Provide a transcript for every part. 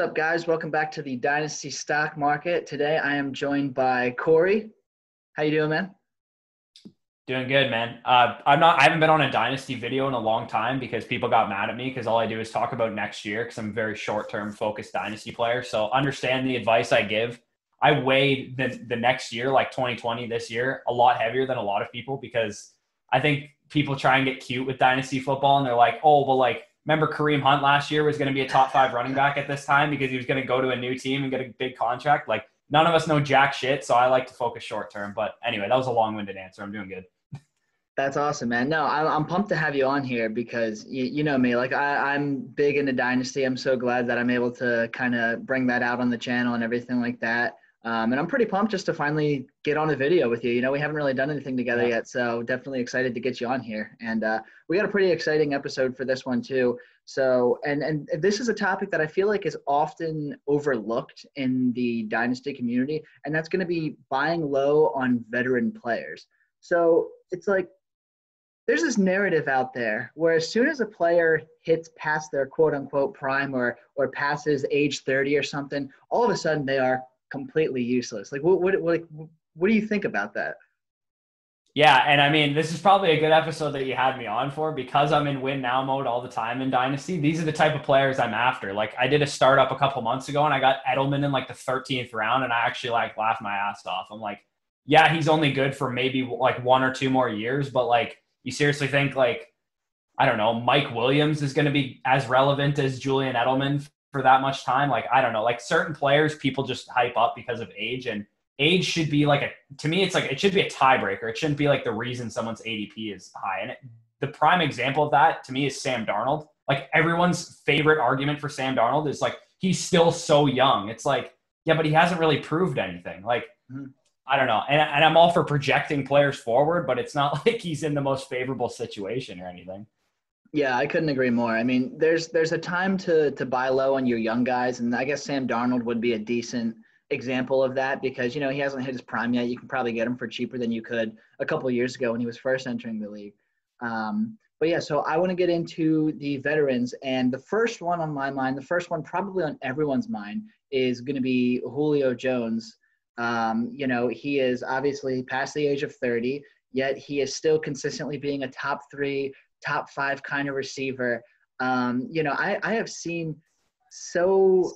What's up, guys? Welcome back to the Dynasty Stock Market. Today, I am joined by Corey. How you doing, man? Doing good, man. Uh, I'm not. I haven't been on a Dynasty video in a long time because people got mad at me because all I do is talk about next year because I'm a very short-term focused Dynasty player. So understand the advice I give. I weighed the the next year, like 2020, this year, a lot heavier than a lot of people because I think people try and get cute with Dynasty football and they're like, oh, well, like remember Kareem Hunt last year was going to be a top five running back at this time because he was going to go to a new team and get a big contract. Like none of us know jack shit, so I like to focus short term. But anyway, that was a long winded answer. I'm doing good. That's awesome, man. No, I'm, pumped to have you on here because you, you know me. Like I, I'm big into Dynasty. I'm so glad that I'm able to kind of bring that out on the channel and everything like that. Um, and I'm pretty pumped just to finally get on a video with you. You know, we haven't really done anything together yeah. yet, so definitely excited to get you on here. And uh, we got a pretty exciting episode for this one too. So, and and this is a topic that I feel like is often overlooked in the dynasty community, and that's going to be buying low on veteran players. So it's like there's this narrative out there where as soon as a player hits past their quote unquote prime or or passes age 30 or something, all of a sudden they are completely useless. Like, what, what, what, what do you think about that? Yeah, and I mean, this is probably a good episode that you had me on for because I'm in win now mode all the time in Dynasty. These are the type of players I'm after. Like, I did a startup a couple months ago and I got Edelman in like the 13th round, and I actually like laughed my ass off. I'm like, yeah, he's only good for maybe like one or two more years, but like, you seriously think like, I don't know, Mike Williams is going to be as relevant as Julian Edelman for that much time. Like, I don't know, like certain players, people just hype up because of age and age should be like a, to me, it's like, it should be a tiebreaker. It shouldn't be like the reason someone's ADP is high. And it, the prime example of that to me is Sam Darnold. Like everyone's favorite argument for Sam Darnold is like, he's still so young. It's like, yeah, but he hasn't really proved anything. Like, mm-hmm. I don't know. And, and I'm all for projecting players forward, but it's not like he's in the most favorable situation or anything. Yeah, I couldn't agree more. I mean, there's there's a time to to buy low on your young guys, and I guess Sam Darnold would be a decent example of that because you know he hasn't hit his prime yet. You can probably get him for cheaper than you could a couple years ago when he was first entering the league. Um, but yeah, so I want to get into the veterans, and the first one on my mind, the first one probably on everyone's mind, is going to be Julio Jones. Um, you know, he is obviously past the age of 30, yet he is still consistently being a top three top five kind of receiver. Um, you know, I, I have seen so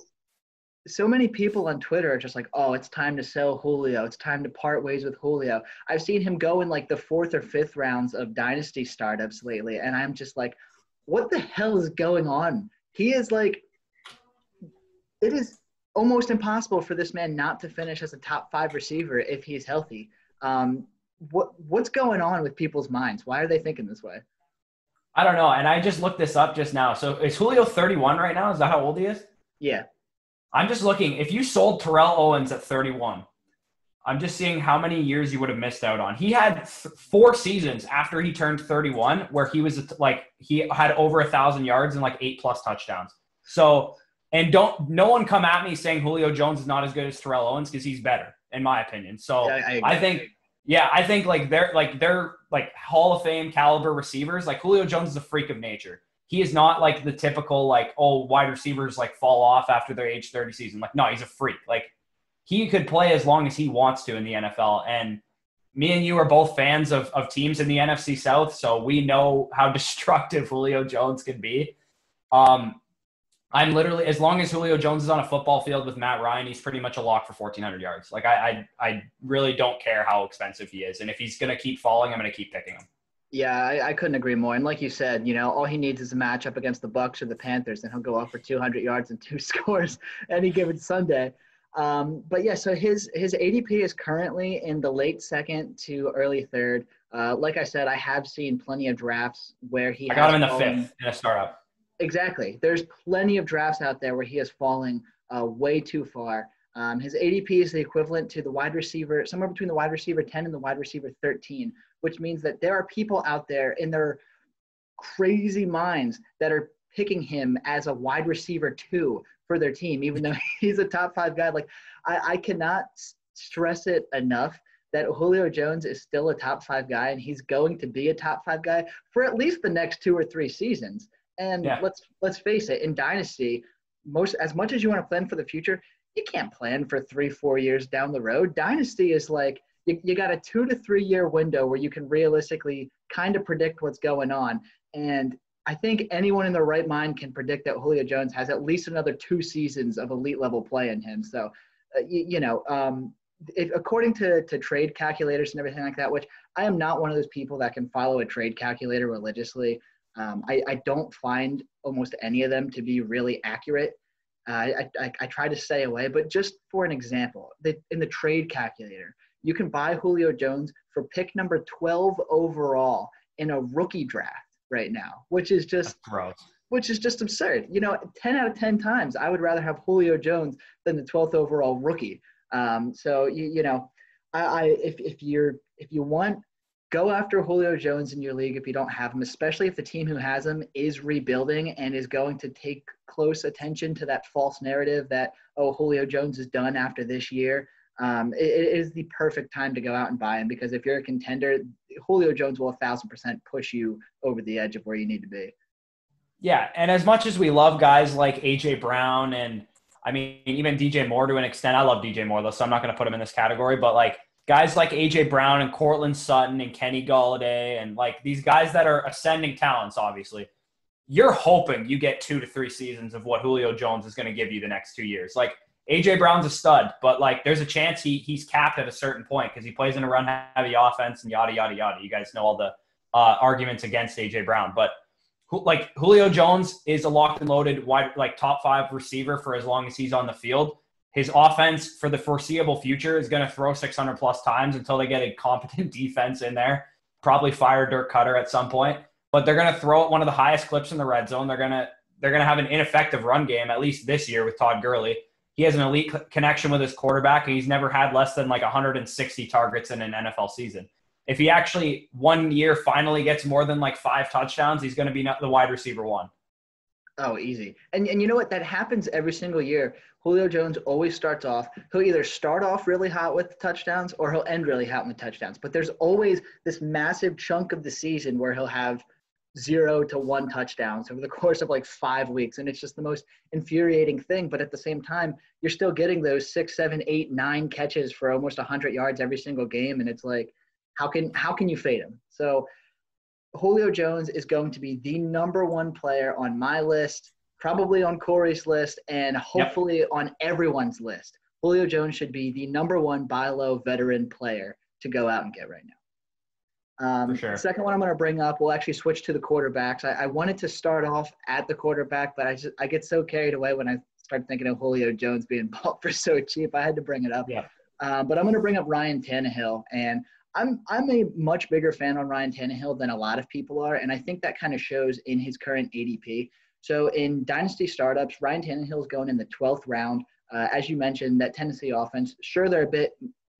so many people on Twitter are just like, oh, it's time to sell Julio. It's time to part ways with Julio. I've seen him go in like the fourth or fifth rounds of dynasty startups lately, and I'm just like, what the hell is going on? He is like, it is almost impossible for this man not to finish as a top five receiver if he's healthy. Um, what what's going on with people's minds? Why are they thinking this way? I don't know. And I just looked this up just now. So is Julio 31 right now? Is that how old he is? Yeah. I'm just looking. If you sold Terrell Owens at 31, I'm just seeing how many years you would have missed out on. He had th- four seasons after he turned 31 where he was like, he had over a thousand yards and like eight plus touchdowns. So, and don't, no one come at me saying Julio Jones is not as good as Terrell Owens because he's better, in my opinion. So yeah, I, I think yeah, I think like they're like they're like Hall of Fame caliber receivers. Like Julio Jones is a freak of nature. He is not like the typical like oh wide receivers like fall off after their age 30 season. Like no, he's a freak. Like he could play as long as he wants to in the NFL. And me and you are both fans of, of teams in the NFC South, so we know how destructive Julio Jones can be. Um, I'm literally as long as Julio Jones is on a football field with Matt Ryan, he's pretty much a lock for 1,400 yards. Like I, I, I really don't care how expensive he is, and if he's gonna keep falling, I'm gonna keep picking him. Yeah, I, I, couldn't agree more. And like you said, you know, all he needs is a matchup against the Bucs or the Panthers, and he'll go off for 200 yards and two scores any given Sunday. Um, but yeah, so his his ADP is currently in the late second to early third. Uh, like I said, I have seen plenty of drafts where he. I got him in the fifth in a startup. Exactly. There's plenty of drafts out there where he is falling uh, way too far. Um, his ADP is the equivalent to the wide receiver, somewhere between the wide receiver 10 and the wide receiver 13, which means that there are people out there in their crazy minds that are picking him as a wide receiver two for their team, even though he's a top five guy. Like, I, I cannot stress it enough that Julio Jones is still a top five guy and he's going to be a top five guy for at least the next two or three seasons. And yeah. let's let's face it, in Dynasty, most as much as you want to plan for the future, you can't plan for three, four years down the road. Dynasty is like you, you got a two to three year window where you can realistically kind of predict what's going on. And I think anyone in their right mind can predict that Julio Jones has at least another two seasons of elite level play in him. So, uh, you, you, know, um, if, according to, to trade calculators and everything like that, which I am not one of those people that can follow a trade calculator religiously. Um, I, I don't find almost any of them to be really accurate. Uh, I, I, I, try to stay away, but just for an example, the, in the trade calculator, you can buy Julio Jones for pick number 12 overall in a rookie draft right now, which is just gross. Which is just absurd. You know, 10 out of 10 times, I would rather have Julio Jones than the 12th overall rookie. Um, so you, you know, I, I if if you're if you want go after Julio Jones in your league if you don't have him, especially if the team who has him is rebuilding and is going to take close attention to that false narrative that, oh, Julio Jones is done after this year. Um, it, it is the perfect time to go out and buy him because if you're a contender, Julio Jones will a thousand percent push you over the edge of where you need to be. Yeah, and as much as we love guys like AJ Brown and I mean even DJ Moore to an extent, I love DJ Moore though, so I'm not going to put him in this category. But like guys like AJ Brown and Courtland Sutton and Kenny Golladay and like these guys that are ascending talents, obviously, you're hoping you get two to three seasons of what Julio Jones is going to give you the next two years. Like AJ Brown's a stud, but like there's a chance he he's capped at a certain point because he plays in a run heavy offense and yada yada yada. You guys know all the uh, arguments against AJ Brown, but like Julio Jones is a locked and loaded wide like top five receiver for as long as he's on the field his offense for the foreseeable future is going to throw 600 plus times until they get a competent defense in there. Probably fire Dirk Koetter at some point, but they're going to throw at one of the highest clips in the red zone. They're going to they're going to have an ineffective run game at least this year with Todd Gurley. He has an elite connection with his quarterback, and he's never had less than like 160 targets in an NFL season. If he actually one year finally gets more than like five touchdowns, he's going to be the wide receiver one. Oh, easy. And and you know what? That happens every single year. Julio Jones always starts off. He'll either start off really hot with touchdowns or he'll end really hot with touchdowns. But there's always this massive chunk of the season where he'll have zero to one touchdowns over the course of like five weeks. And it's just the most infuriating thing. But at the same time, you're still getting those six, seven, eight, nine catches for almost 100 yards every single game. And it's like, how can how can you fade him? So Julio Jones is going to be the number one player on my list, probably on Corey's list, and hopefully yep. on everyone's list. Julio Jones should be the number one buy low veteran player to go out and get right now. Um, sure. Second one I'm going to bring up, we'll actually switch to the quarterbacks. I, I, wanted to start off at the quarterback, but I just I get so carried away when I start thinking of Julio Jones being bought for so cheap. I had to bring it up. Yeah. Um, but I'm going to bring up Ryan Tannehill, and I'm I'm a much bigger fan on Ryan Tannehill than a lot of people are, and I think that kind of shows in his current ADP. So in dynasty startups, Ryan Tannehill is going in the 12th round. Uh, as you mentioned, that Tennessee offense, sure they're a bit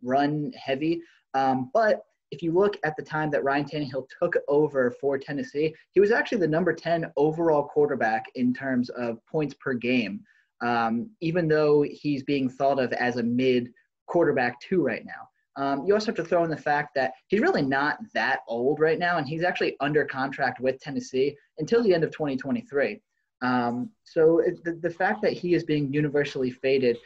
run heavy, um, but if you look at the time that Ryan Tannehill took over for Tennessee, he was actually the number 10 overall quarterback in terms of points per game, um, even though he's being thought of as a mid quarterback two right now. Um, you also have to throw in the fact that he's really not that old right now, and he's actually under contract with Tennessee until the end of 2023. Um, so the, the fact that he is being universally faded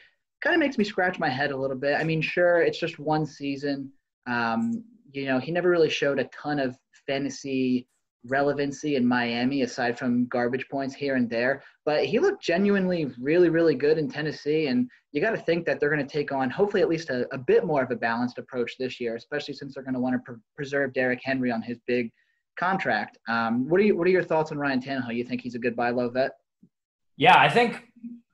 kind of makes me scratch my head a little bit. I mean, sure, it's just one season. Um, you know, he never really showed a ton of fantasy relevancy in Miami aside from garbage points here and there. But he looked genuinely really, really good in Tennessee. And you got to think that they're going to take on hopefully at least a, a, bit more of a balanced approach this year, especially since they're going to want to pre- preserve Derrick Henry on his big contract. Um, what are you, what are your thoughts on Ryan Tannehill? You think he's a good buy low vet? Yeah, I think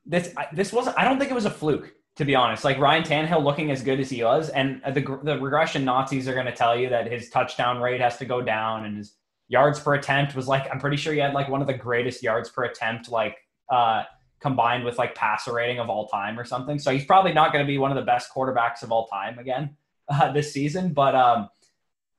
this this wasn't. I don't think it was a fluke to be honest. Like Ryan Tannehill looking as good as he was, and the the regression Nazis are going to tell you that his touchdown rate has to go down and his yards per attempt was like I'm pretty sure he had like one of the greatest yards per attempt like uh combined with like passer rating of all time or something. So he's probably not going to be one of the best quarterbacks of all time again uh, this season, but um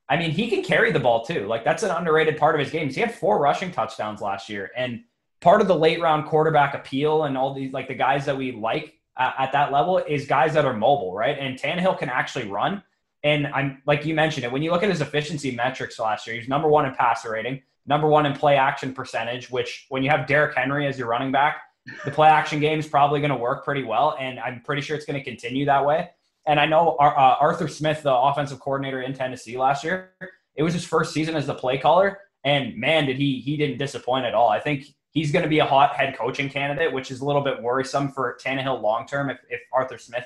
I mean, he can carry the ball too. Like that's an underrated part of his games. He had four rushing touchdowns last year and part of the late round quarterback appeal and all these like the guys that we like uh, at that level is guys that are mobile, right? And Tannehill can actually run. And I'm like you mentioned it when you look at his efficiency metrics last year, he's number one in passer rating, number one in play action percentage. Which when you have Derrick Henry as your running back, the play action game is probably going to work pretty well, and I'm pretty sure it's going to continue that way. And I know uh, Arthur Smith, the offensive coordinator in Tennessee last year, it was his first season as the play caller, and man, did he he didn't disappoint at all. I think he's going to be a hot head coaching candidate, which is a little bit worrisome for Tannehill long term if, if Arthur Smith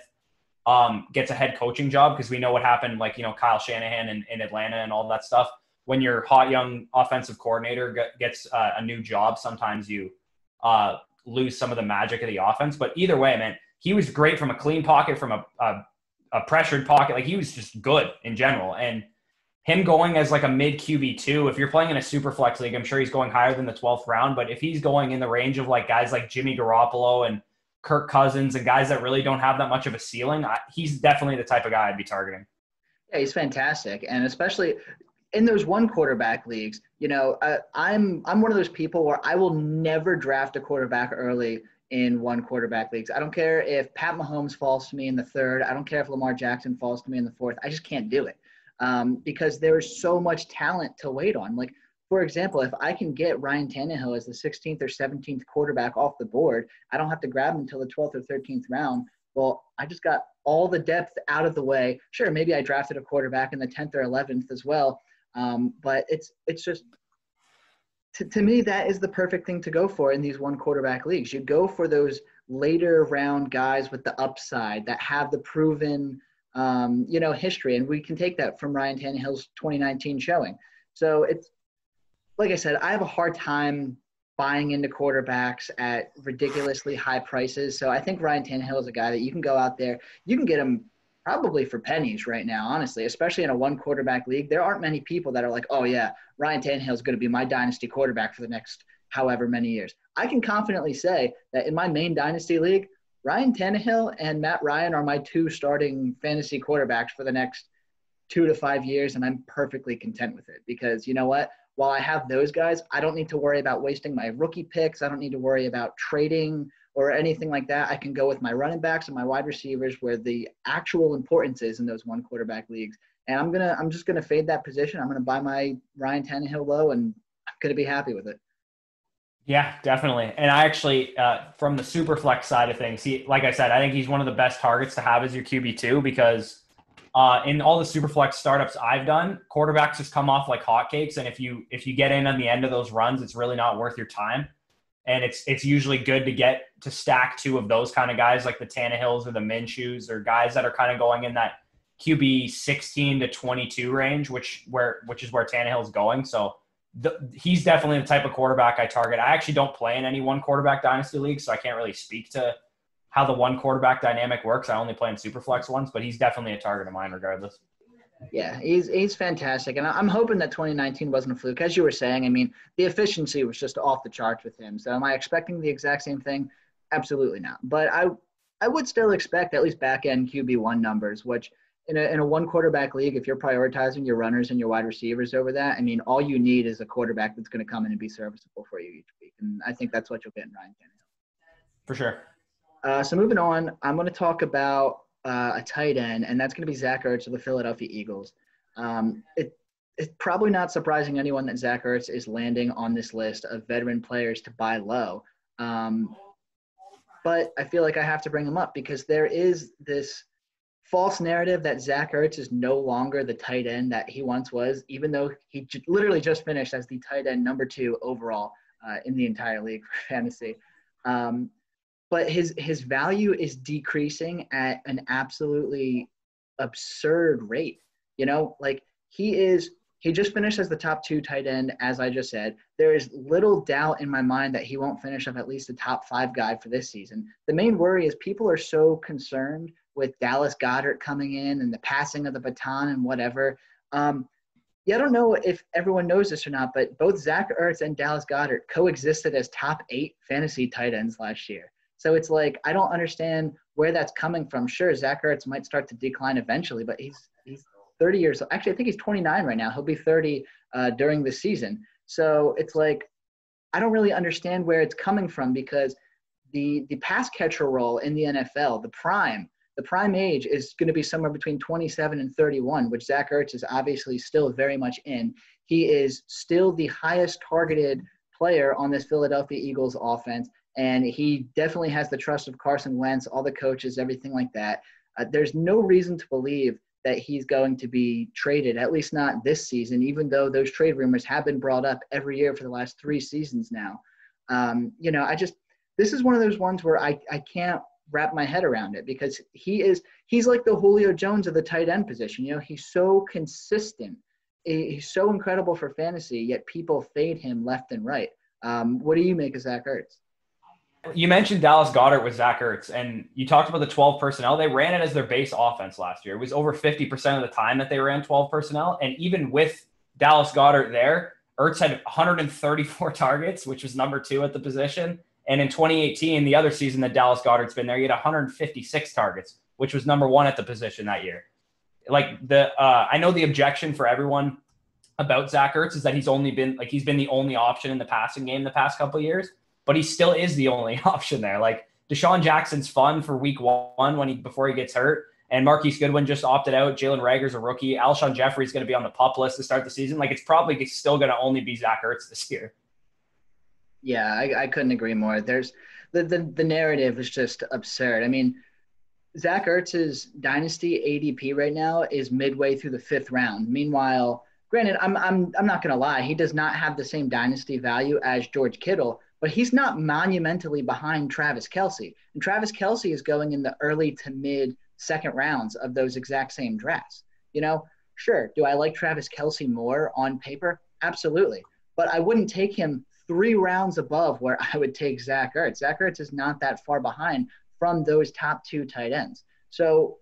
um, gets a head coaching job because we know what happened, like you know Kyle Shanahan in, in Atlanta and all that stuff. When your hot young offensive coordinator gets uh, a new job, sometimes you uh, lose some of the magic of the offense. But either way, man, he was great from a clean pocket, from a, a, a pressured pocket. Like he was just good in general. And him going as like a mid QB two, if you're playing in a super flex league, I'm sure he's going higher than the 12th round. But if he's going in the range of like guys like Jimmy Garoppolo and Kirk Cousins and guys that really don't have that much of a ceiling, I, he's definitely the type of guy I'd be targeting. Yeah, he's fantastic, and especially in those one quarterback leagues, you know, I, I'm I'm one of those people where I will never draft a quarterback early in one quarterback leagues. I don't care if Pat Mahomes falls to me in the third. I don't care if Lamar Jackson falls to me in the fourth. I just can't do it um, because there is so much talent to wait on. Like for example, if I can get Ryan Tannehill as the 16th or 17th quarterback off the board, I don't have to grab him until the 12th or 13th round. Well, I just got all the depth out of the way. Sure, maybe I drafted a quarterback in the 10th or 11th as well, um, but it's it's just to, to me that is the perfect thing to go for in these one quarterback leagues. You go for those later round guys with the upside that have the proven um, you know history, and we can take that from Ryan Tannehill's 2019 showing. So it's like I said, I have a hard time buying into quarterbacks at ridiculously high prices. So I think Ryan Tannehill is a guy that you can go out there, you can get him probably for pennies right now, honestly, especially in a one quarterback league. There aren't many people that are like, oh, yeah, Ryan Tannehill is going to be my dynasty quarterback for the next however many years. I can confidently say that in my main dynasty league, Ryan Tannehill and Matt Ryan are my two starting fantasy quarterbacks for the next two to five years, and I'm perfectly content with it because you know what? while I have those guys, I don't need to worry about wasting my rookie picks. I don't need to worry about trading or anything like that. I can go with my running backs and my wide receivers where the actual importance is in those one quarterback leagues. And I'm gonna I'm just gonna fade that position. I'm gonna buy my Ryan Tannehill low and I'm gonna be happy with it. Yeah, definitely. And I actually, uh, from the super flex side of things, he, like I said, I think he's one of the best targets to have as your QB two because uh, in all the superflex startups I've done, quarterbacks just come off like hotcakes, and if you if you get in on the end of those runs, it's really not worth your time. And it's it's usually good to get to stack two of those kind of guys, like the Tannehills or the Minshews, or guys that are kind of going in that QB 16 to 22 range, which where which is where Tannehill's going. So the, he's definitely the type of quarterback I target. I actually don't play in any one quarterback dynasty league, so I can't really speak to how the one quarterback dynamic works. I only play in Superflex ones, but he's definitely a target of mine regardless. Yeah, he's he's fantastic, and I'm hoping that 2019 wasn't a fluke. As you were saying, I mean, the efficiency was just off the charts with him. So, am I expecting the exact same thing? Absolutely not. But I I would still expect at least back end QB one numbers, which in a in a one quarterback league, if you're prioritizing your runners and your wide receivers over that, I mean, all you need is a quarterback that's going to come in and be serviceable for you each week, and I think that's what you'll get in Ryan Tannehill. For sure. Uh, so moving on, I'm going to talk about uh, a tight end, and that's going to be Zach Ertz of the Philadelphia Eagles. Um, it, it's probably not surprising anyone that Zach Ertz is landing on this list of veteran players to buy low. Um, but I feel like I have to bring him up because there is this false narrative that Zach Ertz is no longer the tight end that he once was, even though he j- literally just finished as the tight end number two overall uh, in the entire league for fantasy. Um, but his his value is decreasing at an absolutely absurd rate. You know, like he is he just finished as the top two tight end, as I just said. There is little doubt in my mind that he won't finish up at least a top five guy for this season. The main worry is people are so concerned with Dallas Goedert coming in and the passing of the baton and whatever. Um, yeah, I don't know if everyone knows this or not, but both Zach Ertz and Dallas Goedert coexisted as top eight fantasy tight ends last year. So it's like I don't understand where that's coming from. Sure, Zach Ertz might start to decline eventually, but he's he's 30 years. Old. Actually, I think he's 29 right now. He'll be 30 uh, during the season. So it's like I don't really understand where it's coming from because the the pass catcher role in the NFL, the prime, the prime age is going to be somewhere between 27 and 31, which Zach Ertz is obviously still very much in. He is still the highest targeted player on this Philadelphia Eagles offense, and he definitely has the trust of Carson Wentz, all the coaches, everything like that. Uh, there's no reason to believe that he's going to be traded, at least not this season, even though those trade rumors have been brought up every year for the last three seasons now. Um, you know, I just, this is one of those ones where I, I can't wrap my head around it because he is, he's like the Julio Jones of the tight end position. You know, he's so consistent. He's so incredible for fantasy, yet people fade him left and right. Um, what do you make of Zach Ertz? You mentioned Dallas Goedert with Zach Ertz, and you talked about the 12 personnel. They ran it as their base offense last year. It was over 50% of the time that they ran 12 personnel. And even with Dallas Goedert there, Ertz had 134 targets, which was number two at the position. And in 2018, the other season that Dallas Goedert's been there, he had 156 targets, which was number one at the position that year. Like the, uh, I know the objection for everyone about Zach Ertz is that he's only been like he's been the only option in the passing game the past couple years but he still is the only option there. Like DeSean Jackson's fun for week one when he before he gets hurt. And Marquise Goodwin just opted out. Jalen Reagor's a rookie. Alshon Jeffery's going to be on the pup list to start the season. Like it's probably still going to only be Zach Ertz this year. Yeah, I, I couldn't agree more. There's the, the the narrative is just absurd. I mean, Zach Ertz's dynasty ADP right now is midway through the fifth round. Meanwhile, granted, I'm I'm I'm not gonna lie, he does not have the same dynasty value as George Kittle, but he's not monumentally behind Travis Kelce. And Travis Kelce is going in the early to mid second rounds of those exact same drafts. You know, sure, do I like Travis Kelce more on paper? Absolutely. But I wouldn't take him three rounds above where I would take Zach Ertz. Zach Ertz is not that far behind from those top two tight ends. So,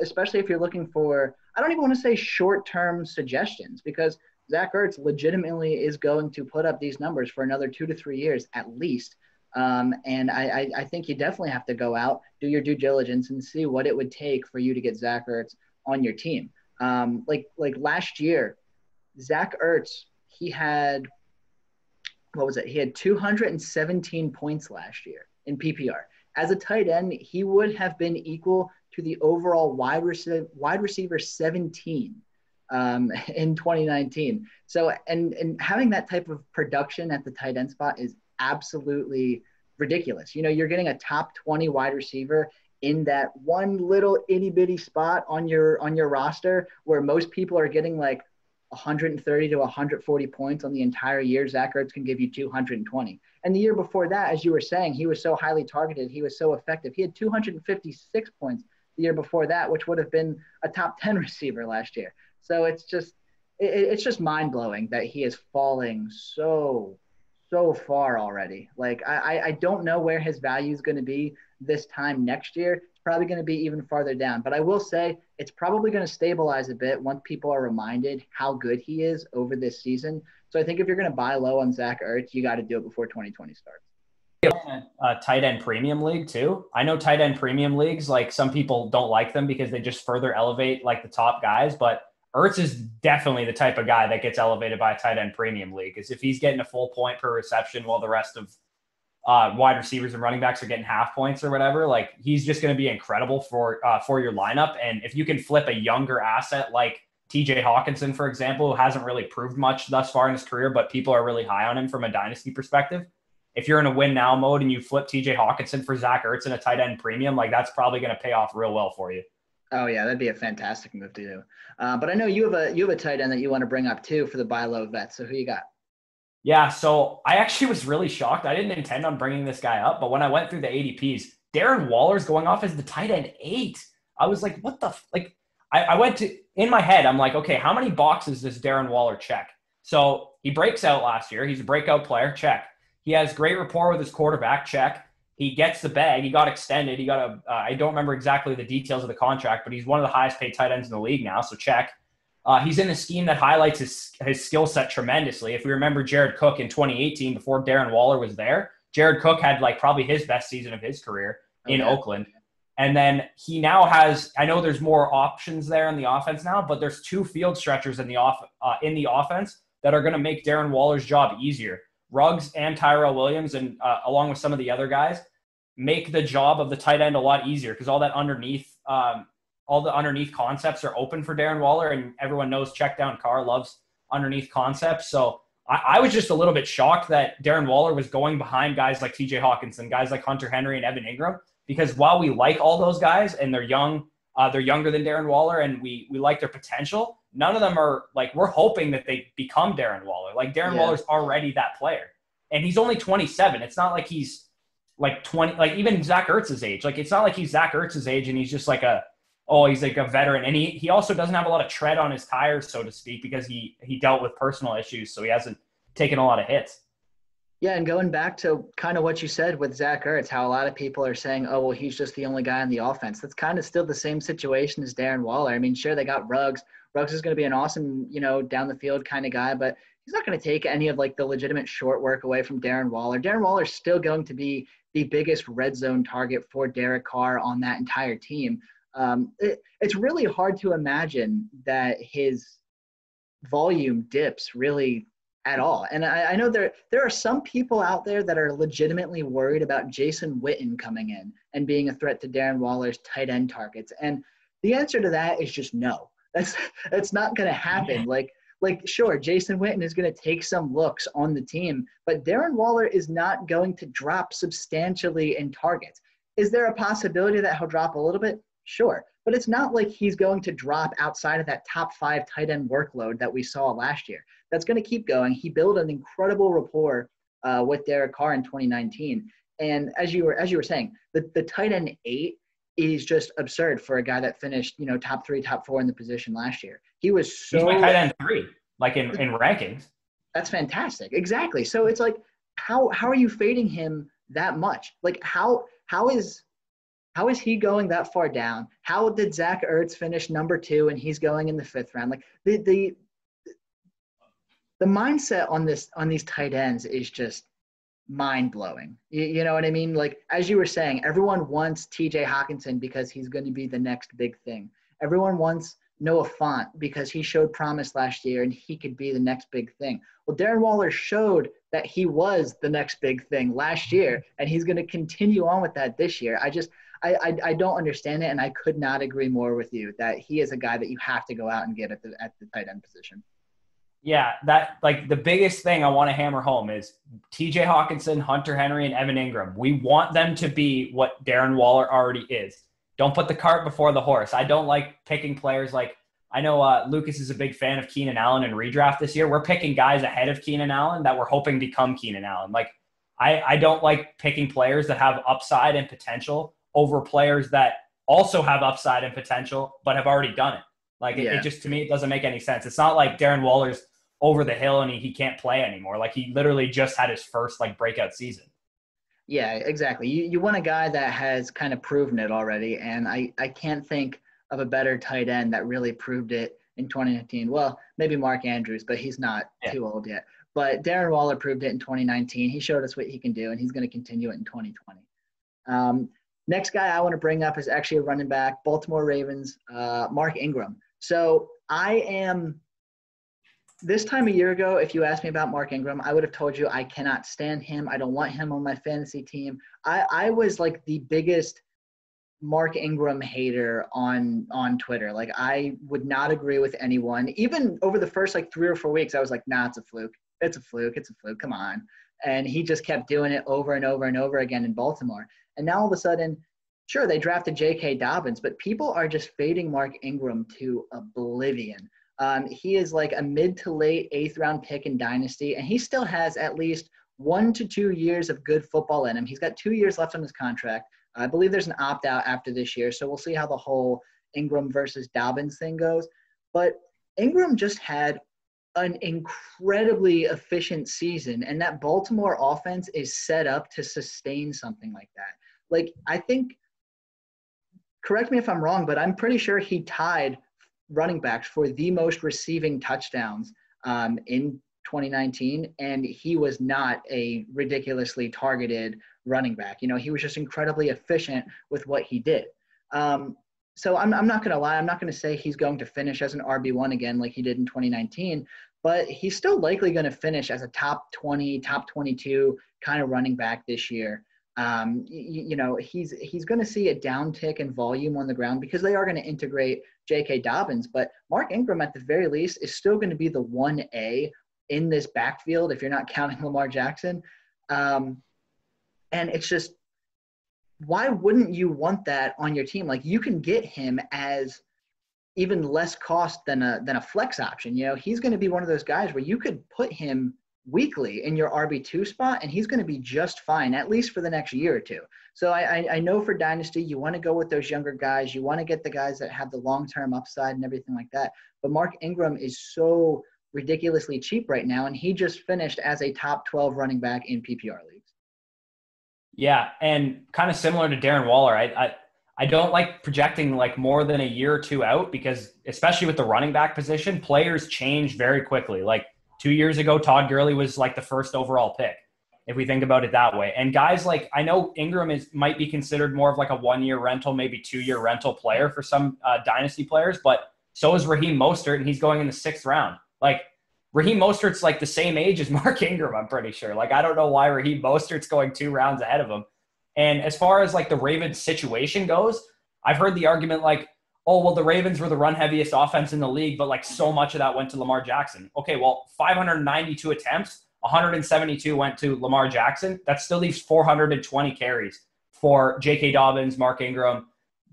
especially if you're looking for, I don't even want to say short term suggestions because Zach Ertz legitimately is going to put up these numbers for another two to three years at least. Um, and I, I, I, think you definitely have to go out, do your due diligence, and see what it would take for you to get Zach Ertz on your team. Um, like like last year, Zach Ertz, he had what was it? He had 217 points last year in PPR. As a tight end, he would have been equal to the overall wide receiver wide receiver 17 um, in 2019. So, and and having that type of production at the tight end spot is absolutely ridiculous. You know, you're getting a top 20 wide receiver in that one little itty bitty spot on your on your roster where most people are getting like 130 to 140 points on the entire year. Zach Ertz can give you 220. And the year before that, as you were saying, he was so highly targeted, he was so effective. He had 256 points the year before that, which would have been a top 10 receiver last year. So it's just it, it's just mind blowing that he is falling so so far already. Like I I don't know where his value is going to be this time next year. It's probably going to be even farther down. But I will say it's probably going to stabilize a bit once people are reminded how good he is over this season. So I think if you're going to buy low on Zach Ertz, you got to do it before 2020 starts. A tight end premium league too. I know tight end premium leagues, like some people don't like them because they just further elevate like the top guys, but Ertz is definitely the type of guy that gets elevated by a tight end premium league. Is if he's getting a full point per reception while the rest of uh, wide receivers and running backs are getting half points or whatever, like he's just going to be incredible for uh, for your lineup. And if you can flip a younger asset like TJ Hockenson, for example, who hasn't really proved much thus far in his career, but people are really high on him from a dynasty perspective. If you're in a win now mode and you flip TJ Hockenson for Zach Ertz in a tight end premium, like that's probably going to pay off real well for you. Oh yeah, that'd be a fantastic move to do. Uh, but I know you have a you have a tight end that you want to bring up too for the buy low vet. So who you got? Yeah, so I actually was really shocked. I didn't intend on bringing this guy up, but when I went through the ADPs, Darren Waller's going off as the tight end eight. I was like, what the f-? like? I, I went to in my head. I'm like, okay, how many boxes does Darren Waller check? So he breaks out last year. He's a breakout player. Check. He has great rapport with his quarterback. Check he gets the bag. He got extended. He got a. Uh, I don't remember exactly the details of the contract, but he's one of the highest paid tight ends in the league now. So check. Uh, he's in a scheme that highlights his his skill set tremendously. If we remember Jared Cook in 2018, before Darren Waller was there, Jared Cook had like probably his best season of his career in okay. Oakland. And then he now has. I know there's more options there in the offense now, but there's two field stretchers in the off uh, in the offense that are going to make Darren Waller's job easier. Ruggs and Tyrell Williams, and uh, along with some of the other guys, make the job of the tight end a lot easier because all that underneath, um, all the underneath concepts are open for Darren Waller, and everyone knows check down Carr loves underneath concepts. So I, I, was just a little bit shocked that Darren Waller was going behind guys like TJ Hockenson, guys like Hunter Henry and Evan Engram, because while we like all those guys and they're young, uh, they're younger than Darren Waller and we, we like their potential, none of them are like, we're hoping that they become Darren Waller. Like Darren yeah. Waller's already that player and he's only 27. It's not like he's like 20, like even Zach Ertz's age. Like it's not like he's Zach Ertz's age and he's just like a, oh, he's like a veteran. And he, he also doesn't have a lot of tread on his tires, so to speak, because he, he dealt with personal issues. So he hasn't taken a lot of hits. Yeah, and going back to kind of what you said with Zach Ertz, how a lot of people are saying, oh, well, he's just the only guy in the offense. That's kind of still the same situation as Darren Waller. I mean, sure, they got Ruggs. Ruggs is going to be an awesome, you know, down the field kind of guy, but he's not going to take any of like the legitimate short work away from Darren Waller. Darren Waller's still going to be the biggest red zone target for Derek Carr on that entire team. Um, it, it's really hard to imagine that his volume dips really at all. And I, I, know there there are some people out there that are legitimately worried about Jason Witten coming in and being a threat to Darren Waller's tight end targets. And the answer to that is just no. That's that's not going to happen. Like like sure, Jason Witten is going to take some looks on the team, but Darren Waller is not going to drop substantially in targets. Is there a possibility that he'll drop a little bit? Sure. But it's not like he's going to drop outside of that top five tight end workload that we saw last year. That's going to keep going. He built an incredible rapport uh, with Derek Carr in 2019. And as you were as you were saying, the, the tight end eight is just absurd for a guy that finished, you know, top three, top four in the position last year. He was so He's my tight end three, like in, in rankings. That's fantastic. Exactly. So it's like how how are you fading him that much? Like how how is how is he going that far down? How did Zach Ertz finish number two and he's going in the fifth round? Like the the the mindset on this on these tight ends is just mind blowing. You, you, know what I mean? Like as you were saying, everyone wants T.J. Hockenson because he's going to be the next big thing. Everyone wants Noah Fant because he showed promise last year and he could be the next big thing. Well, Darren Waller showed that he was the next big thing last year, and he's going to continue on with that this year. I just I, I, I don't understand it, and I could not agree more with you that he is a guy that you have to go out and get at the at the tight end position. Yeah, that like the biggest thing I want to hammer home is TJ Hockenson, Hunter Henry, and Evan Engram. We want them to be what Darren Waller already is. Don't put the cart before the horse. I don't like picking players like I know uh, Lucas is a big fan of Keenan Allen and redraft this year. We're picking guys ahead of Keenan Allen that we're hoping become Keenan Allen. Like I, I don't like picking players that have upside and potential over players that also have upside and potential but have already done it. Like it, yeah. it, just to me it doesn't make any sense. It's not like Darren Waller's over the hill and he, he can't play anymore. Like he literally just had his first like breakout season. Yeah, exactly. You you want a guy that has kind of proven it already, and I I can't think of a better tight end that really proved it in 2019. Well, maybe Mark Andrews, but he's not yeah. too old yet. But Darren Waller proved it in 2019. He showed us what he can do, and he's going to continue it in 2020. Um, Next guy I want to bring up is actually a running back, Baltimore Ravens, uh, Mark Ingram. So I am this time a year ago, if you asked me about Mark Ingram, I would have told you I cannot stand him. I don't want him on my fantasy team. I, I was like the biggest Mark Ingram hater on on Twitter. Like I would not agree with anyone. Even over the first like three or four weeks, I was like, nah, it's a fluke. It's a fluke. It's a fluke. Come on. And he just kept doing it over and over and over again in Baltimore. And now all of a sudden, sure, they drafted J.K. Dobbins, but people are just fading Mark Ingram to oblivion. Um, he is like a mid to late eighth round pick in Dynasty, and he still has at least one to two years of good football in him. He's got two years left on his contract. I believe there's an opt out after this year, so we'll see how the whole Ingram versus Dobbins thing goes. But Ingram just had an incredibly efficient season, and that Baltimore offense is set up to sustain something like that. Like, I think, correct me if I'm wrong, but I'm pretty sure he tied running backs for the most receiving touchdowns um, in 2019, and he was not a ridiculously targeted running back. You know, he was just incredibly efficient with what he did. Um, so I'm, I'm not going to lie. I'm not going to say he's going to finish as an RB1 again like he did in 2019, but he's still likely going to finish as a top 20, top 22 kind of running back this year. Um, you, you, know, he's he's going to see a downtick in volume on the ground because they are going to integrate J.K. Dobbins, but Mark Ingram at the very least is still going to be the 1A in this backfield if you're not counting Lamar Jackson. Um, and it's just, why wouldn't you want that on your team? Like you can get him as even less cost than a than a flex option. You know, he's going to be one of those guys where you could put him weekly in your RB2 spot, and he's going to be just fine, at least for the next year or two. So I, I, know for Dynasty, you want to go with those younger guys. You want to get the guys that have the long term upside and everything like that. But Mark Ingram is so ridiculously cheap right now, and he just finished as a top 12 running back in PPR leagues. Yeah, and kind of similar to Darren Waller, I, I I don't like projecting like more than a year or two out because especially with the running back position, players change very quickly. Like two years ago, Todd Gurley was like the first overall pick, if we think about it that way. And guys like I know Ingram is might be considered more of like a one year rental, maybe two year rental player for some uh, dynasty players, but so is Raheem Mostert, and he's going in the sixth round. Like Raheem Mostert's like the same age as Mark Ingram, I'm pretty sure. Like I don't know why Raheem Mostert's going two rounds ahead of him. And as far as like the Ravens situation goes, I've heard the argument like, oh, well, the Ravens were the run heaviest offense in the league, but like so much of that went to Lamar Jackson. Okay, well, 592 attempts, 172 went to Lamar Jackson. That still leaves 420 carries for J.K. Dobbins, Mark Ingram,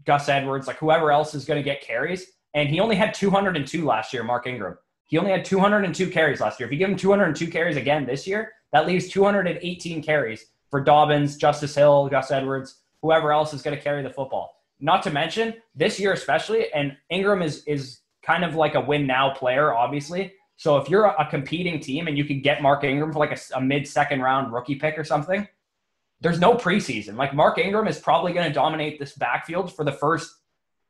Gus Edwards, like whoever else is going to get carries. And he only had 202 last year, Mark Ingram. He only had 202 carries last year. If you give him 202 carries again this year, that leaves 218 carries for Dobbins, Justice Hill, Gus Edwards, whoever else is going to carry the football. Not to mention this year especially, and Ingram is is kind of like a win now player, obviously. So if you're a, competing team and you can get Mark Ingram for like a, a mid second round rookie pick or something, there's no preseason. Like Mark Ingram is probably going to dominate this backfield for the first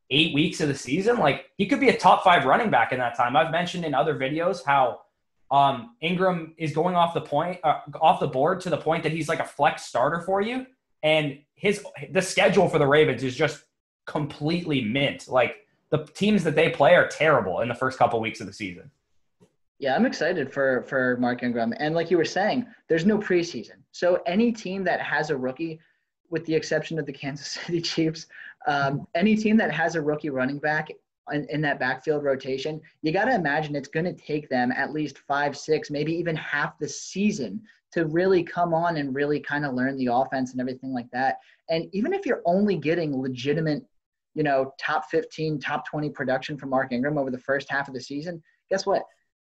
eight weeks of the season. Like he could be a top five running back in that time. I've mentioned in other videos how um, Ingram is going off the point, uh, off the board to the point that he's like a flex starter for you. And his the schedule for the Ravens is just completely mint. Like the teams that they play are terrible in the first couple weeks of the season. Yeah, I'm excited for for Mark Ingram. And like you were saying, there's no preseason. So any team that has a rookie, with the exception of the Kansas City Chiefs, um, any team that has a rookie running back in, in that backfield rotation, you got to imagine it's going to take them at least five, six, maybe even half the season to really come on and really kind of learn the offense and everything like that. And even if you're only getting legitimate, you know, top 15, top 20 production from Mark Ingram over the first half of the season, guess what?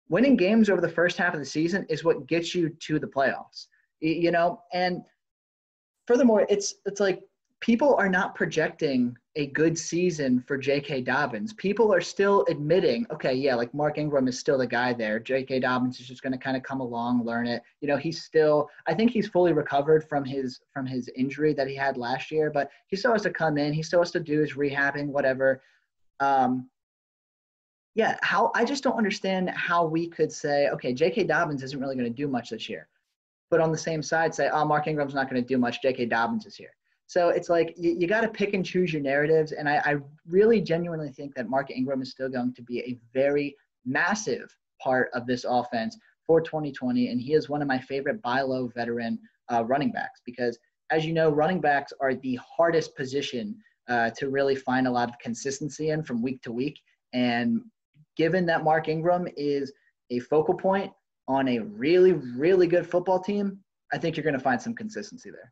Winning games over the first half of the season is what gets you to the playoffs. You know, and furthermore, it's it's like people are not projecting a good season for J.K. Dobbins. People are still admitting, okay, yeah, like Mark Ingram is still the guy there. J.K. Dobbins is just going to kind of come along, learn it. You know, he's still. I think he's fully recovered from his from his injury that he had last year, but he still has to come in. He still has to do his rehabbing, whatever. Um, yeah, how I just don't understand how we could say, okay, J.K. Dobbins isn't really going to do much this year, but on the same side say, oh, Mark Ingram's not going to do much. J.K. Dobbins is here so it's like you, you got to pick and choose your narratives. And I, I really genuinely think that Mark Ingram is still going to be a very massive part of this offense for 2020. And he is one of my favorite buy low veteran uh, running backs because, as you know, running backs are the hardest position uh, to really find a lot of consistency in from week to week. And given that Mark Ingram is a focal point on a really, really good football team, I think you're going to find some consistency there.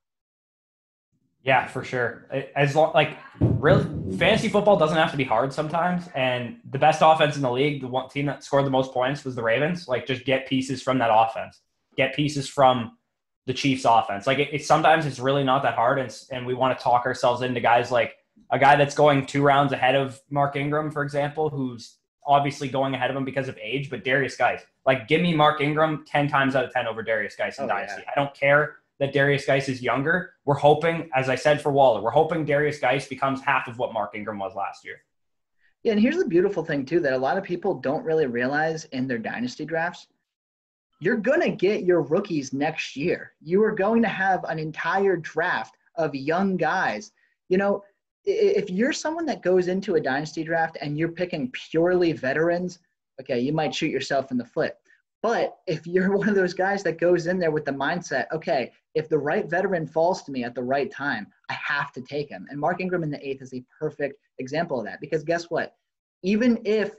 Yeah, for sure. As long like real fantasy football doesn't have to be hard sometimes. And the best offense in the league, the one team that scored the most points was the Ravens. Like just get pieces from that offense, get pieces from the Chiefs offense. Like it, it sometimes it's really not that hard. And, and we want to talk ourselves into guys like a guy that's going two rounds ahead of Mark Ingram, for example, who's obviously going ahead of him because of age, but Derrius Guice. Like give me Mark Ingram 10 times out of 10 over Derrius Guice in oh, Dynasty. Yeah. I don't care that Derrius Guice is younger. We're hoping, as I said for Waller, we're hoping Derrius Guice becomes half of what Mark Ingram was last year. Yeah, and here's the beautiful thing too that a lot of people don't really realize in their dynasty drafts. You're going to get your rookies next year. You are going to have an entire draft of young guys. You know, if you're someone that goes into a dynasty draft and you're picking purely veterans, okay, you might shoot yourself in the foot. But if you're one of those guys that goes in there with the mindset, okay, if the right veteran falls to me at the right time, I have to take him. And Mark Ingram in the eighth is a perfect example of that because guess what? Even if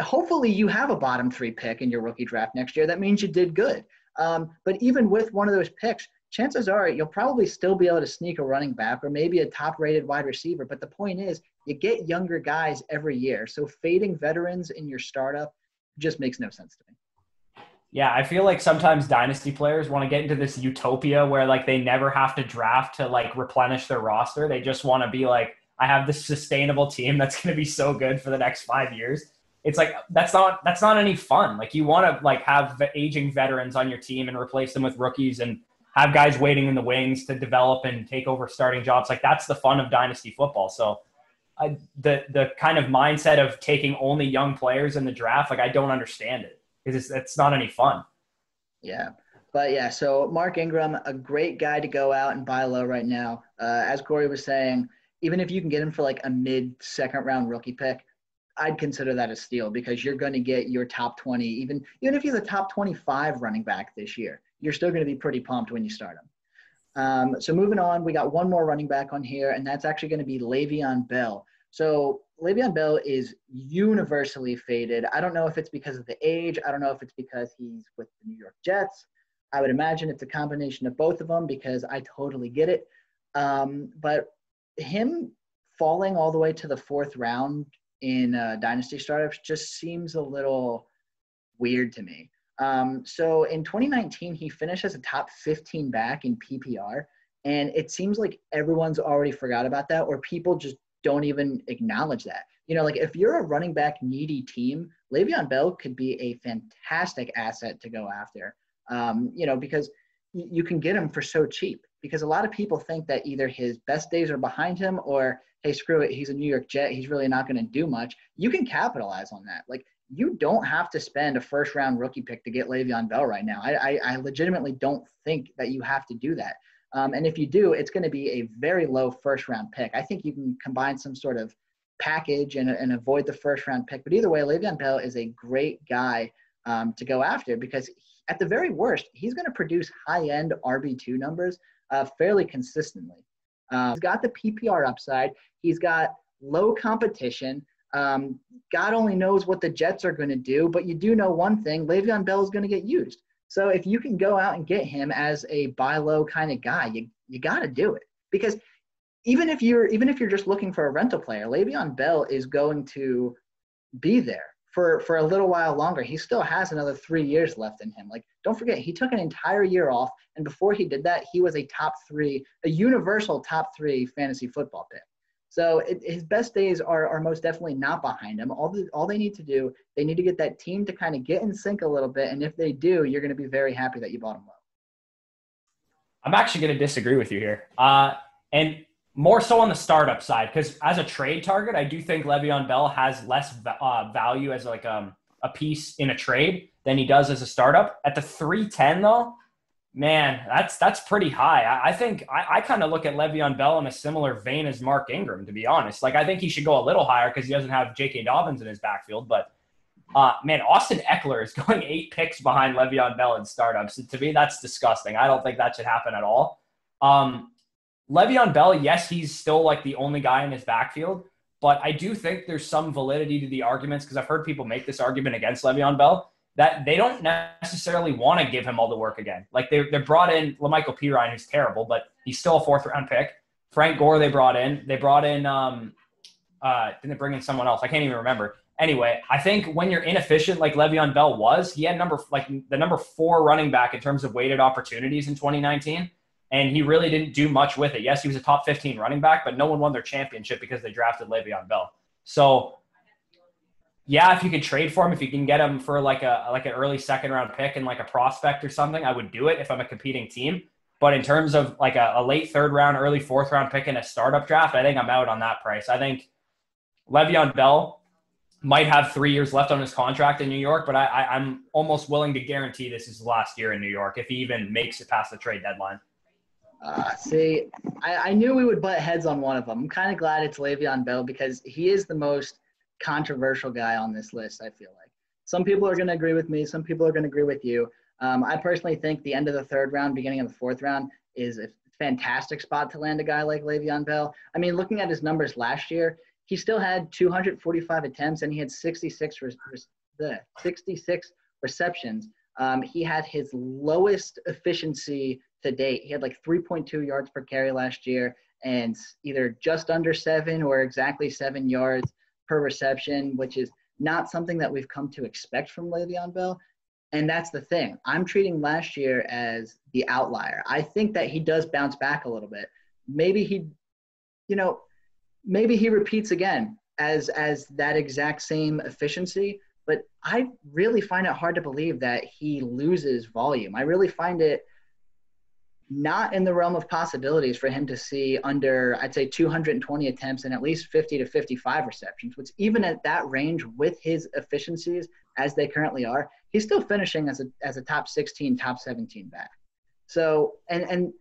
hopefully you have a bottom three pick in your rookie draft next year. That means you did good. Um, but even with one of those picks, chances are you'll probably still be able to sneak a running back or maybe a top rated wide receiver. But the point is, you get younger guys every year. So fading veterans in your startup just makes no sense to me. Yeah, I feel like sometimes dynasty players want to get into this utopia where like they never have to draft to like replenish their roster. They just want to be like, I have this sustainable team that's going to be so good for the next five years. It's like that's not that's not any fun. Like you want to like have aging veterans on your team and replace them with rookies and have guys waiting in the wings to develop and take over starting jobs. Like that's the fun of dynasty football. So I, the the kind of mindset of taking only young players in the draft, like I don't understand it it's it's not any fun. Yeah, but yeah. So Mark Ingram, a great guy to go out and buy low right now. Uh, as Corey was saying, even if you can get him for like a mid second round rookie pick, I'd consider that a steal because you're going to get your top 20, even even if he's a top 25 running back this year, you're still going to be pretty pumped when you start him. Um, so moving on, we got one more running back on here, and that's actually going to be Le'Veon Bell. So Le'Veon Bell is universally faded. I don't know if it's because of the age. I don't know if it's because he's with the New York Jets. I would imagine it's a combination of both of them because I totally get it. Um, but him falling all the way to the fourth round in uh, dynasty startups just seems a little weird to me. Um, so in 2019, he finished as a top 15 back in PPR, and it seems like everyone's already forgot about that, or people just don't even acknowledge that. You know, like if you're a running back needy team, Le'Veon Bell could be a fantastic asset to go after. Um, you know, because you can get him for so cheap. Because a lot of people think that either his best days are behind him, or hey, screw it, he's a New York Jet, he's really not going to do much. You can capitalize on that. Like you don't have to spend a first round rookie pick to get Le'Veon Bell right now. I, I, I legitimately don't think that you have to do that. Um, and if you do, it's going to be a very low first round pick. I think you can combine some sort of package and, and avoid the first round pick. But either way, Le'Veon Bell is a great guy um, to go after because he, at the very worst, he's going to produce high end RB2 numbers uh, fairly consistently. Uh, he's got the PPR upside, he's got low competition. Um, God only knows what the Jets are going to do, but you do know one thing Le'Veon Bell is going to get used. So if you can go out and get him as a buy low kind of guy, you you got to do it because even if you're even if you're just looking for a rental player, Le'Veon Bell is going to be there for for a little while longer. He still has another three years left in him. Like don't forget, he took an entire year off, and before he did that, he was a top three, a universal top three fantasy football pick. So it, his best days are, are most definitely not behind him. All, the, all they need to do, they need to get that team to kind of get in sync a little bit. And if they do, you're going to be very happy that you bought him low. I'm actually going to disagree with you here. Uh, and more so on the startup side, because as a trade target, I do think Le'Veon Bell has less uh, value as like um, a piece in a trade than he does as a startup. At the 310, though, Man, that's that's pretty high. I, I think I, I kind of look at Le'Veon Bell in a similar vein as Mark Ingram, to be honest. Like I think he should go a little higher because he doesn't have J.K. Dobbins in his backfield. But uh, man, Austin Ekeler is going eight picks behind Le'Veon Bell in startups. to me, that's disgusting. I don't think that should happen at all. Um, Le'Veon Bell, yes, he's still like the only guy in his backfield, but I do think there's some validity to the arguments because I've heard people make this argument against Le'Veon Bell that they don't necessarily want to give him all the work again. Like they they brought in La'Mical Perine, who's terrible, but he's still a fourth round pick. Frank Gore they brought in. They brought in um uh didn't they bring in someone else? I can't even remember. Anyway, I think when you're inefficient like Le'Veon Bell was, he had number like the number four running back in terms of weighted opportunities in 2019. And he really didn't do much with it. Yes, he was a top 15 running back, but no one won their championship because they drafted Le'Veon Bell. So yeah, if you could trade for him, if you can get him for like a like an early second round pick and like a prospect or something, I would do it if I'm a competing team. But in terms of like a, a late third round, early fourth round pick in a startup draft, I think I'm out on that price. I think Le'Veon Bell might have three years left on his contract in New York, but I, I, am almost willing to guarantee this is his last year in New York if he even makes it past the trade deadline. Uh, see, I, I knew we would butt heads on one of them. I'm kind of glad it's Le'Veon Bell because he is the most – controversial guy on this list, I feel like. Some people are going to agree with me, some people are going to agree with you. Um, I personally think the end of the third round, beginning of the fourth round is a fantastic spot to land a guy like Le'Veon Bell. I mean, looking at his numbers last year, he still had 245 attempts and he had 66 re- re- 66 receptions. Um, he had his lowest efficiency to date. He had like 3.2 yards per carry last year and either just under seven or exactly seven yards per reception, which is not something that we've come to expect from Le'Veon Bell. And that's the thing. I'm treating last year as the outlier. I think that he does bounce back a little bit. Maybe he, you know, maybe he repeats again as as that exact same efficiency. But I really find it hard to believe that he loses volume. I really find it not in the realm of possibilities for him to see under, I'd say, 220 attempts and at least 50 to 55 receptions, which even at that range with his efficiencies as they currently are, he's still finishing as a, as a top 16, top 17 back. So, and, and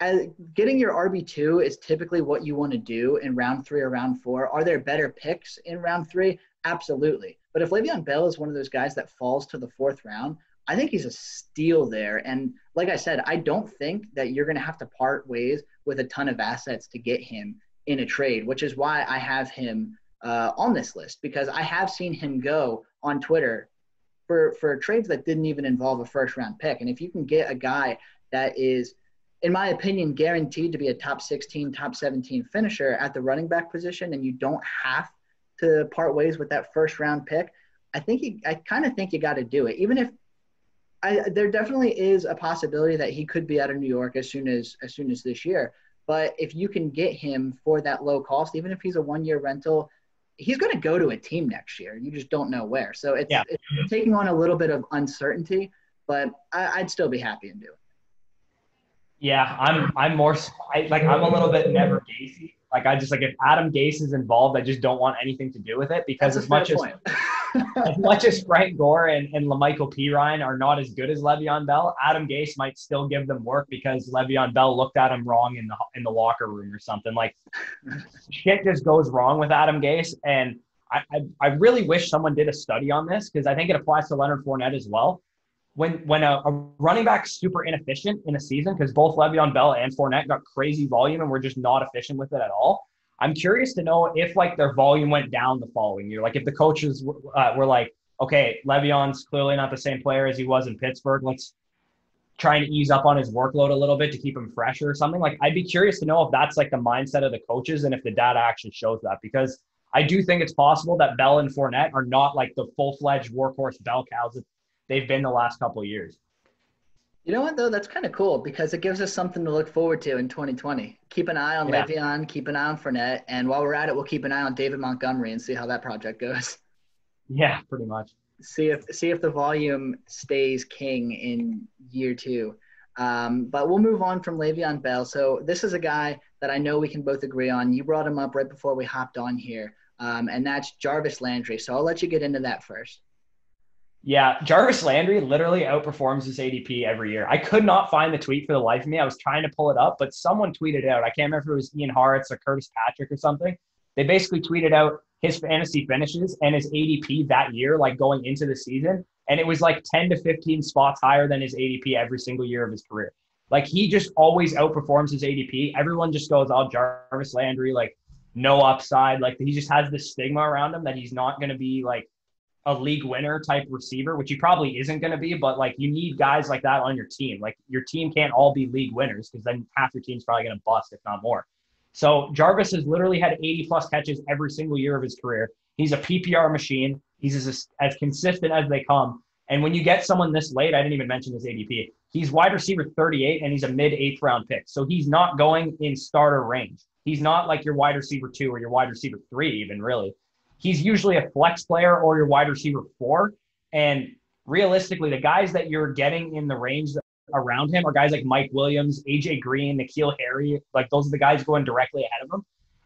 as, getting your RB2 is typically what you want to do in round three or round four. Are there better picks in round three? Absolutely. But if Le'Veon Bell is one of those guys that falls to the fourth round, I think he's a steal there. And like I said, I don't think that you're going to have to part ways with a ton of assets to get him in a trade, which is why I have him uh, on this list because I have seen him go on Twitter for for trades that didn't even involve a first round pick. And if you can get a guy that is, in my opinion, guaranteed to be a top 16, top 17 finisher at the running back position, and you don't have to part ways with that first round pick, I think you, I kind of think you got to do it, even if I, there definitely is a possibility that he could be out of New York as soon as as soon as this year. But if you can get him for that low cost, even if he's a one year rental, he's going to go to a team next year. You just don't know where. So it's, yeah. it's taking on a little bit of uncertainty, but I, would still be happy and do it. Yeah, I'm I'm more I, like I'm a little bit never Gacy. Like I just like if Adam Gase is involved, I just don't want anything to do with it because That's as much as as much as Frank Gore and, and La'Mical Perine are not as good as Le'Veon Bell, Adam Gase might still give them work because Le'Veon Bell looked at him wrong in the in the locker room or something. Like shit just goes wrong with Adam Gase, and I I, I really wish someone did a study on this because I think it applies to Leonard Fournette as well when when a, a running back's super inefficient in a season because both Le'Veon Bell and Fournette got crazy volume and were just not efficient with it at all. I'm curious to know if like their volume went down the following year. Like if the coaches uh, were like, okay, Le'Veon's clearly not the same player as he was in Pittsburgh. Let's try and ease up on his workload a little bit to keep him fresher or something. Like I'd be curious to know if that's like the mindset of the coaches and if the data actually shows that because I do think it's possible that Bell and Fournette are not like the full fledged workhorse bell cows that they've been the last couple of years. You know what though? That's kind of cool because it gives us something to look forward to in 2020. Keep an eye on yeah. Le'Veon, keep an eye on Fournette, and while we're at it, we'll keep an eye on David Montgomery and see how that project goes. Yeah, pretty much. See if see if the volume stays king in year two. Um, but we'll move on from Le'Veon Bell. So this is a guy that I know we can both agree on. You brought him up right before we hopped on here, um, and that's Jarvis Landry. So I'll let you get into that first. Yeah, Jarvis Landry literally outperforms his ADP every year. I could not find the tweet for the life of me. I was trying to pull it up, but someone tweeted out. I can't remember if it was Ian Hartitz or Curtis Patrick or something. They basically tweeted out his fantasy finishes and his ADP that year, like going into the season. And it was like 10 to 15 spots higher than his ADP every single year of his career. Like he just always outperforms his ADP. Everyone just goes, oh, Jarvis Landry, like no upside. Like he just has this stigma around him that he's not going to be like a league winner type receiver, which he probably isn't going to be, but like you need guys like that on your team. Like your team can't all be league winners because then half your team's probably going to bust, if not more. So Jarvis has literally had 80 plus catches every single year of his career. He's a PPR machine. He's as, as consistent as they come. And when you get someone this late, I didn't even mention his ADP. He's wide receiver 38 and he's a mid eighth round pick. So he's not going in starter range. He's not like your wide receiver two or your wide receiver three, even really he's usually a flex player or your wide receiver four. And realistically, the guys that you're getting in the range around him are guys like Mike Williams, AJ Green, N'Keal Harry. Like those are the guys going directly ahead of him.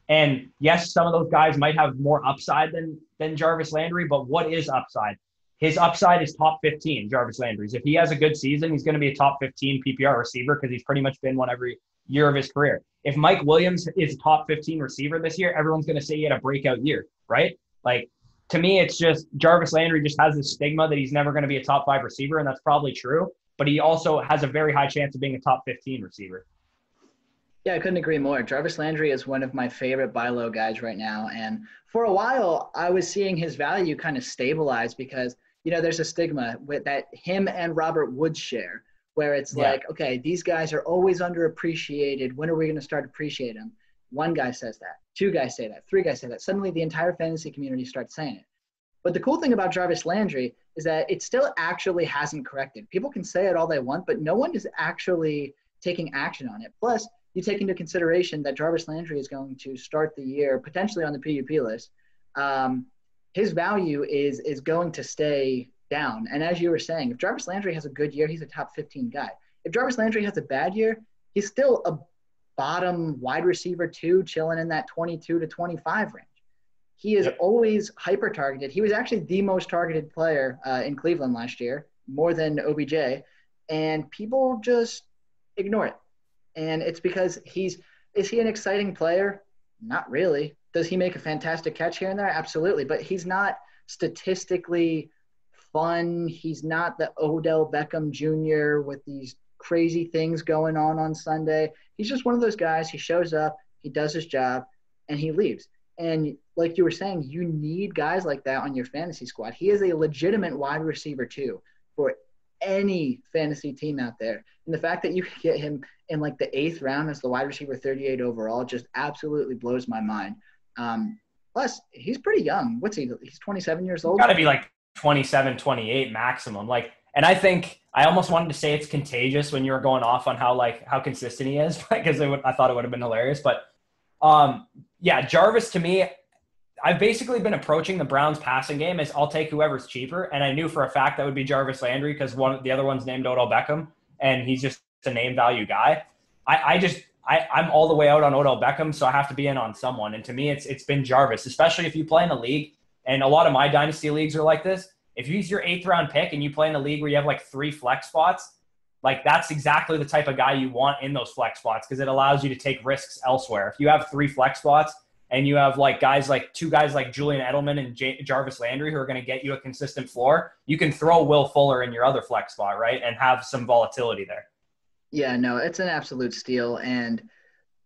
And yes, some of those guys might have more upside than than Jarvis Landry, but what is upside? His upside is top 15, Jarvis Landry's. If he has a good season, he's going to be a top 15 PPR receiver because he's pretty much been one every year of his career. If Mike Williams is top 15 receiver this year, everyone's going to say he had a breakout year, right? Like to me, it's just Jarvis Landry just has this stigma that he's never going to be a top five receiver, and that's probably true. But he also has a very high chance of being a top 15 receiver. Yeah, I couldn't agree more. Jarvis Landry is one of my favorite buy low guys right now. And for a while, I was seeing his value kind of stabilize because, you know, there's a stigma with that him and Robert Woods share, where it's yeah. like, okay, these guys are always underappreciated. When are we going to start appreciating them? One guy says that, two guys say that, three guys say that. Suddenly, the entire fantasy community starts saying it. But the cool thing about Jarvis Landry is that it still actually hasn't corrected. People can say it all they want, but no one is actually taking action on it. Plus, you take into consideration that Jarvis Landry is going to start the year potentially on the PUP list. Um, his value is is going to stay down. And as you were saying, if Jarvis Landry has a good year, he's a top 15 guy. If Jarvis Landry has a bad year, he's still a bottom wide receiver two, chilling in that 22 to 25 range. He is yep. always hyper targeted. He was actually the most targeted player uh, in Cleveland last year, more than OBJ, and people just ignore it and it's because he's is he an exciting player? Not really. Does he make a fantastic catch here and there? Absolutely, but he's not statistically fun. He's not the Odell Beckham Jr. with these crazy things going on on Sunday. He's just one of those guys. He shows up, he does his job, and he leaves. And like you were saying, you need guys like that on your fantasy squad. He is a legitimate wide receiver two for any fantasy team out there. And the fact that you could get him in like the eighth round as the wide receiver 38 overall just absolutely blows my mind. Um, plus, he's pretty young. What's he? He's 27 years old. Got to be like 27, 28 maximum. Like, and I think I almost wanted to say it's contagious when you were going off on how like how consistent he is because I thought it would have been hilarious. But um, yeah, Jarvis to me, I've basically been approaching the Browns passing game as I'll take whoever's cheaper, and I knew for a fact that would be Jarvis Landry because one the other one's named Odell Beckham, and he's just a name value guy. I, I just I, I'm all the way out on Odell Beckham, so I have to be in on someone. And to me, it's it's been Jarvis, especially if you play in a league. And a lot of my dynasty leagues are like this. If he's your eighth round pick and you play in a league where you have like three flex spots, like that's exactly the type of guy you want in those flex spots because it allows you to take risks elsewhere. If you have three flex spots and you have like guys like two guys like Julian Edelman and J- Jarvis Landry who are going to get you a consistent floor, you can throw Will Fuller in your other flex spot, right? And have some volatility there. Yeah, no, it's an absolute steal. And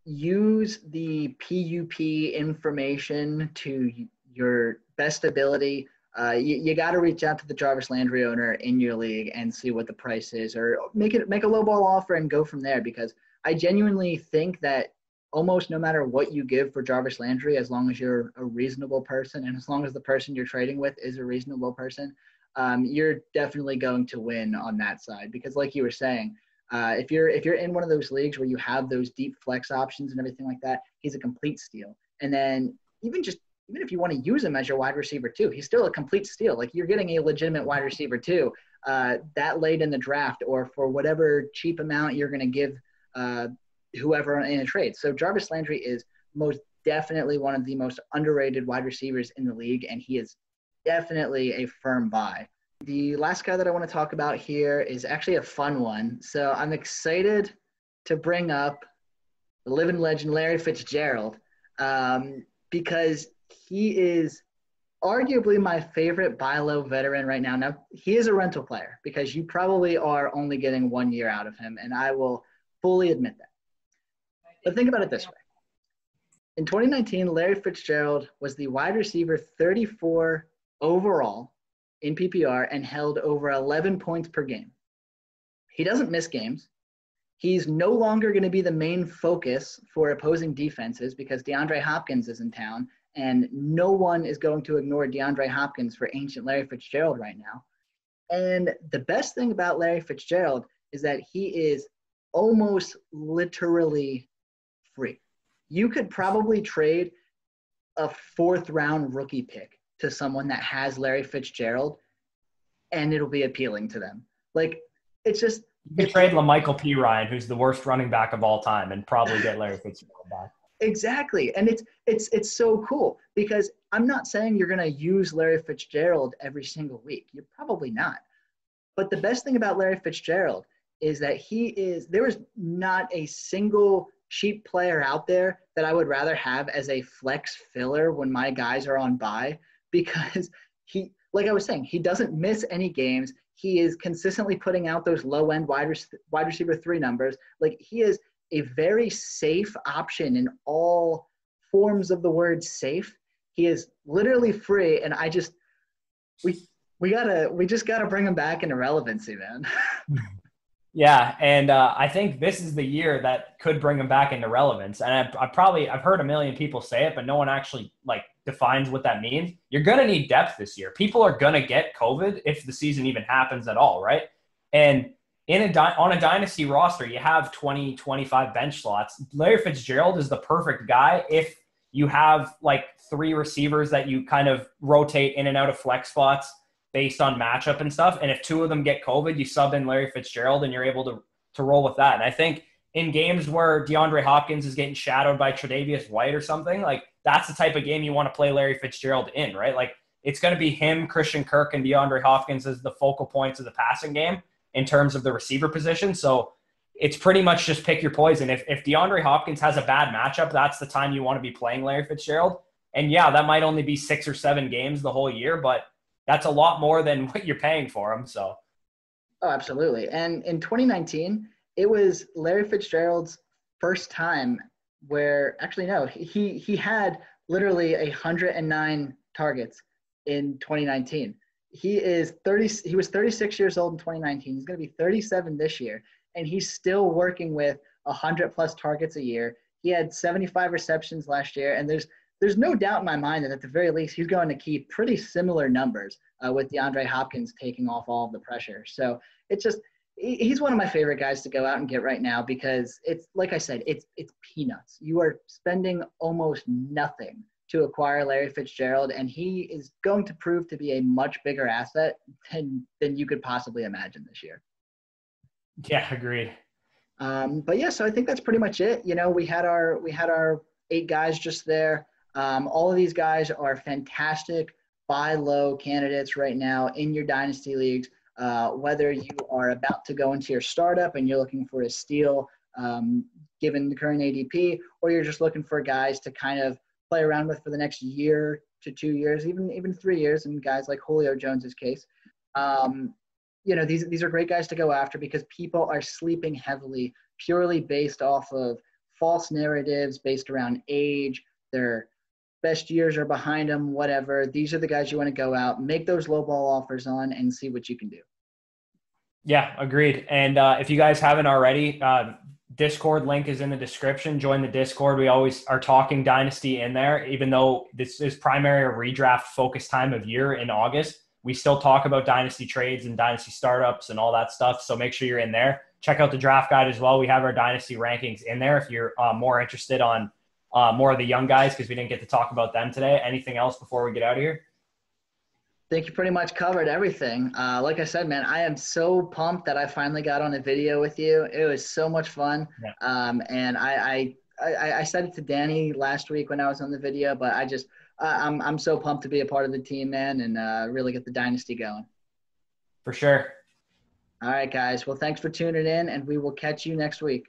use the PUP information to your best ability. Uh, you, you got to reach out to the Jarvis Landry owner in your league and see what the price is, or make it make a low ball offer and go from there. Because I genuinely think that almost no matter what you give for Jarvis Landry, as long as you're a reasonable person and as long as the person you're trading with is a reasonable person, um, you're definitely going to win on that side. Because, like you were saying, uh, if you're if you're in one of those leagues where you have those deep flex options and everything like that, he's a complete steal. And then even just even if you want to use him as your wide receiver two, he's still a complete steal. Like you're getting a legitimate wide receiver two, uh, that late in the draft or for whatever cheap amount you're going to give uh, whoever in a trade. So Jarvis Landry is most definitely one of the most underrated wide receivers in the league, and he is definitely a firm buy. The last guy that I want to talk about here is actually a fun one. So I'm excited to bring up the living legend Larry Fitzgerald um, because he is arguably my favorite buy low veteran right now. Now, he is a rental player because you probably are only getting one year out of him, and I will fully admit that. But think about it this way. In 2019, Larry Fitzgerald was the wide receiver 34 overall in PPR and held over 11 points per game. He doesn't miss games. He's no longer going to be the main focus for opposing defenses because DeAndre Hopkins is in town, and no one is going to ignore DeAndre Hopkins for ancient Larry Fitzgerald right now. And the best thing about Larry Fitzgerald is that he is almost literally free. You could probably trade a fourth round rookie pick to someone that has Larry Fitzgerald and it'll be appealing to them. Like it's just you could trade La'Mical Perine, who's the worst running back of all time, and probably get Larry Fitzgerald back. Exactly. And it's it's it's so cool because I'm not saying you're gonna use Larry Fitzgerald every single week. You're probably not. But the best thing about Larry Fitzgerald is that he is there is not a single cheap player out there that I would rather have as a flex filler when my guys are on bye because he, like I was saying, he doesn't miss any games. He is consistently putting out those low end wide, wide receiver three numbers. Like he is a very safe option in all forms of the word safe. He is literally free, and I just we we gotta we just gotta bring him back into relevancy, man. yeah, and uh, I think this is the year that could bring him back into relevance. And I, I probably I've heard a million people say it, but no one actually like defines what that means. You're gonna need depth this year. People are gonna get COVID if the season even happens at all, right? And in a di- on a dynasty roster, you have 20, 25 bench slots. Larry Fitzgerald is the perfect guy if you have like three receivers that you kind of rotate in and out of flex spots based on matchup and stuff. And if two of them get COVID, you sub in Larry Fitzgerald and you're able to to roll with that. And I think in games where DeAndre Hopkins is getting shadowed by Tre'Davious White or something, like that's the type of game you want to play Larry Fitzgerald in, right? Like it's going to be him, Christian Kirk, and DeAndre Hopkins as the focal points of the passing game in terms of the receiver position. So it's pretty much just pick your poison. If, if DeAndre Hopkins has a bad matchup, that's the time you want to be playing Larry Fitzgerald. And yeah, that might only be six or seven games the whole year, but that's a lot more than what you're paying for him. So, oh, absolutely. And in 2019, it was Larry Fitzgerald's first time where actually no, he he had literally 109 targets in 2019 he is 30 he was 36 years old in 2019 he's going to be 37 this year and he's still working with 100 plus targets a year he had 75 receptions last year and there's there's no doubt in my mind that at the very least he's going to keep pretty similar numbers uh, with DeAndre Hopkins taking off all of the pressure. So it's just he's one of my favorite guys to go out and get right now because it's like I said, it's it's peanuts. You are spending almost nothing to acquire Larry Fitzgerald, and he is going to prove to be a much bigger asset than than you could possibly imagine this year. Yeah, agreed. Um, but yeah, so I think that's pretty much it. You know, we had our we had our eight guys just there. Um, all of these guys are fantastic buy low candidates right now in your dynasty leagues. Uh, whether you are about to go into your startup and you're looking for a steal um, given the current ADP, or you're just looking for guys to kind of play around with for the next year to two years, even even three years, in guys like Julio Jones's case. Um, you know, these these are great guys to go after because people are sleeping heavily purely based off of false narratives based around age, their best years are behind them, whatever. These are the guys you want to go out, make those low ball offers on, and see what you can do. Yeah, agreed. And uh, if you guys haven't already, uh, Discord link is in the description. Join the Discord. We always are talking Dynasty in there, even though this is primary a redraft focus time of year in August. We still talk about Dynasty trades and Dynasty startups and all that stuff. So make sure you're in there. Check out the draft guide as well. We have our Dynasty rankings in there if you're uh, more interested on uh, more of the young guys because we didn't get to talk about them today. Anything else before we get out of here? Think you pretty much covered everything. Uh, like I said, man, I am so pumped that I finally got on a video with you. It was so much fun. Yeah. Um, and I, I, I, I, said it to Danny last week when I was on the video, but I just, uh, I'm, I'm so pumped to be a part of the team, man, and uh, really get the dynasty going. For sure. All right, guys. Well, thanks for tuning in, and we will catch you next week.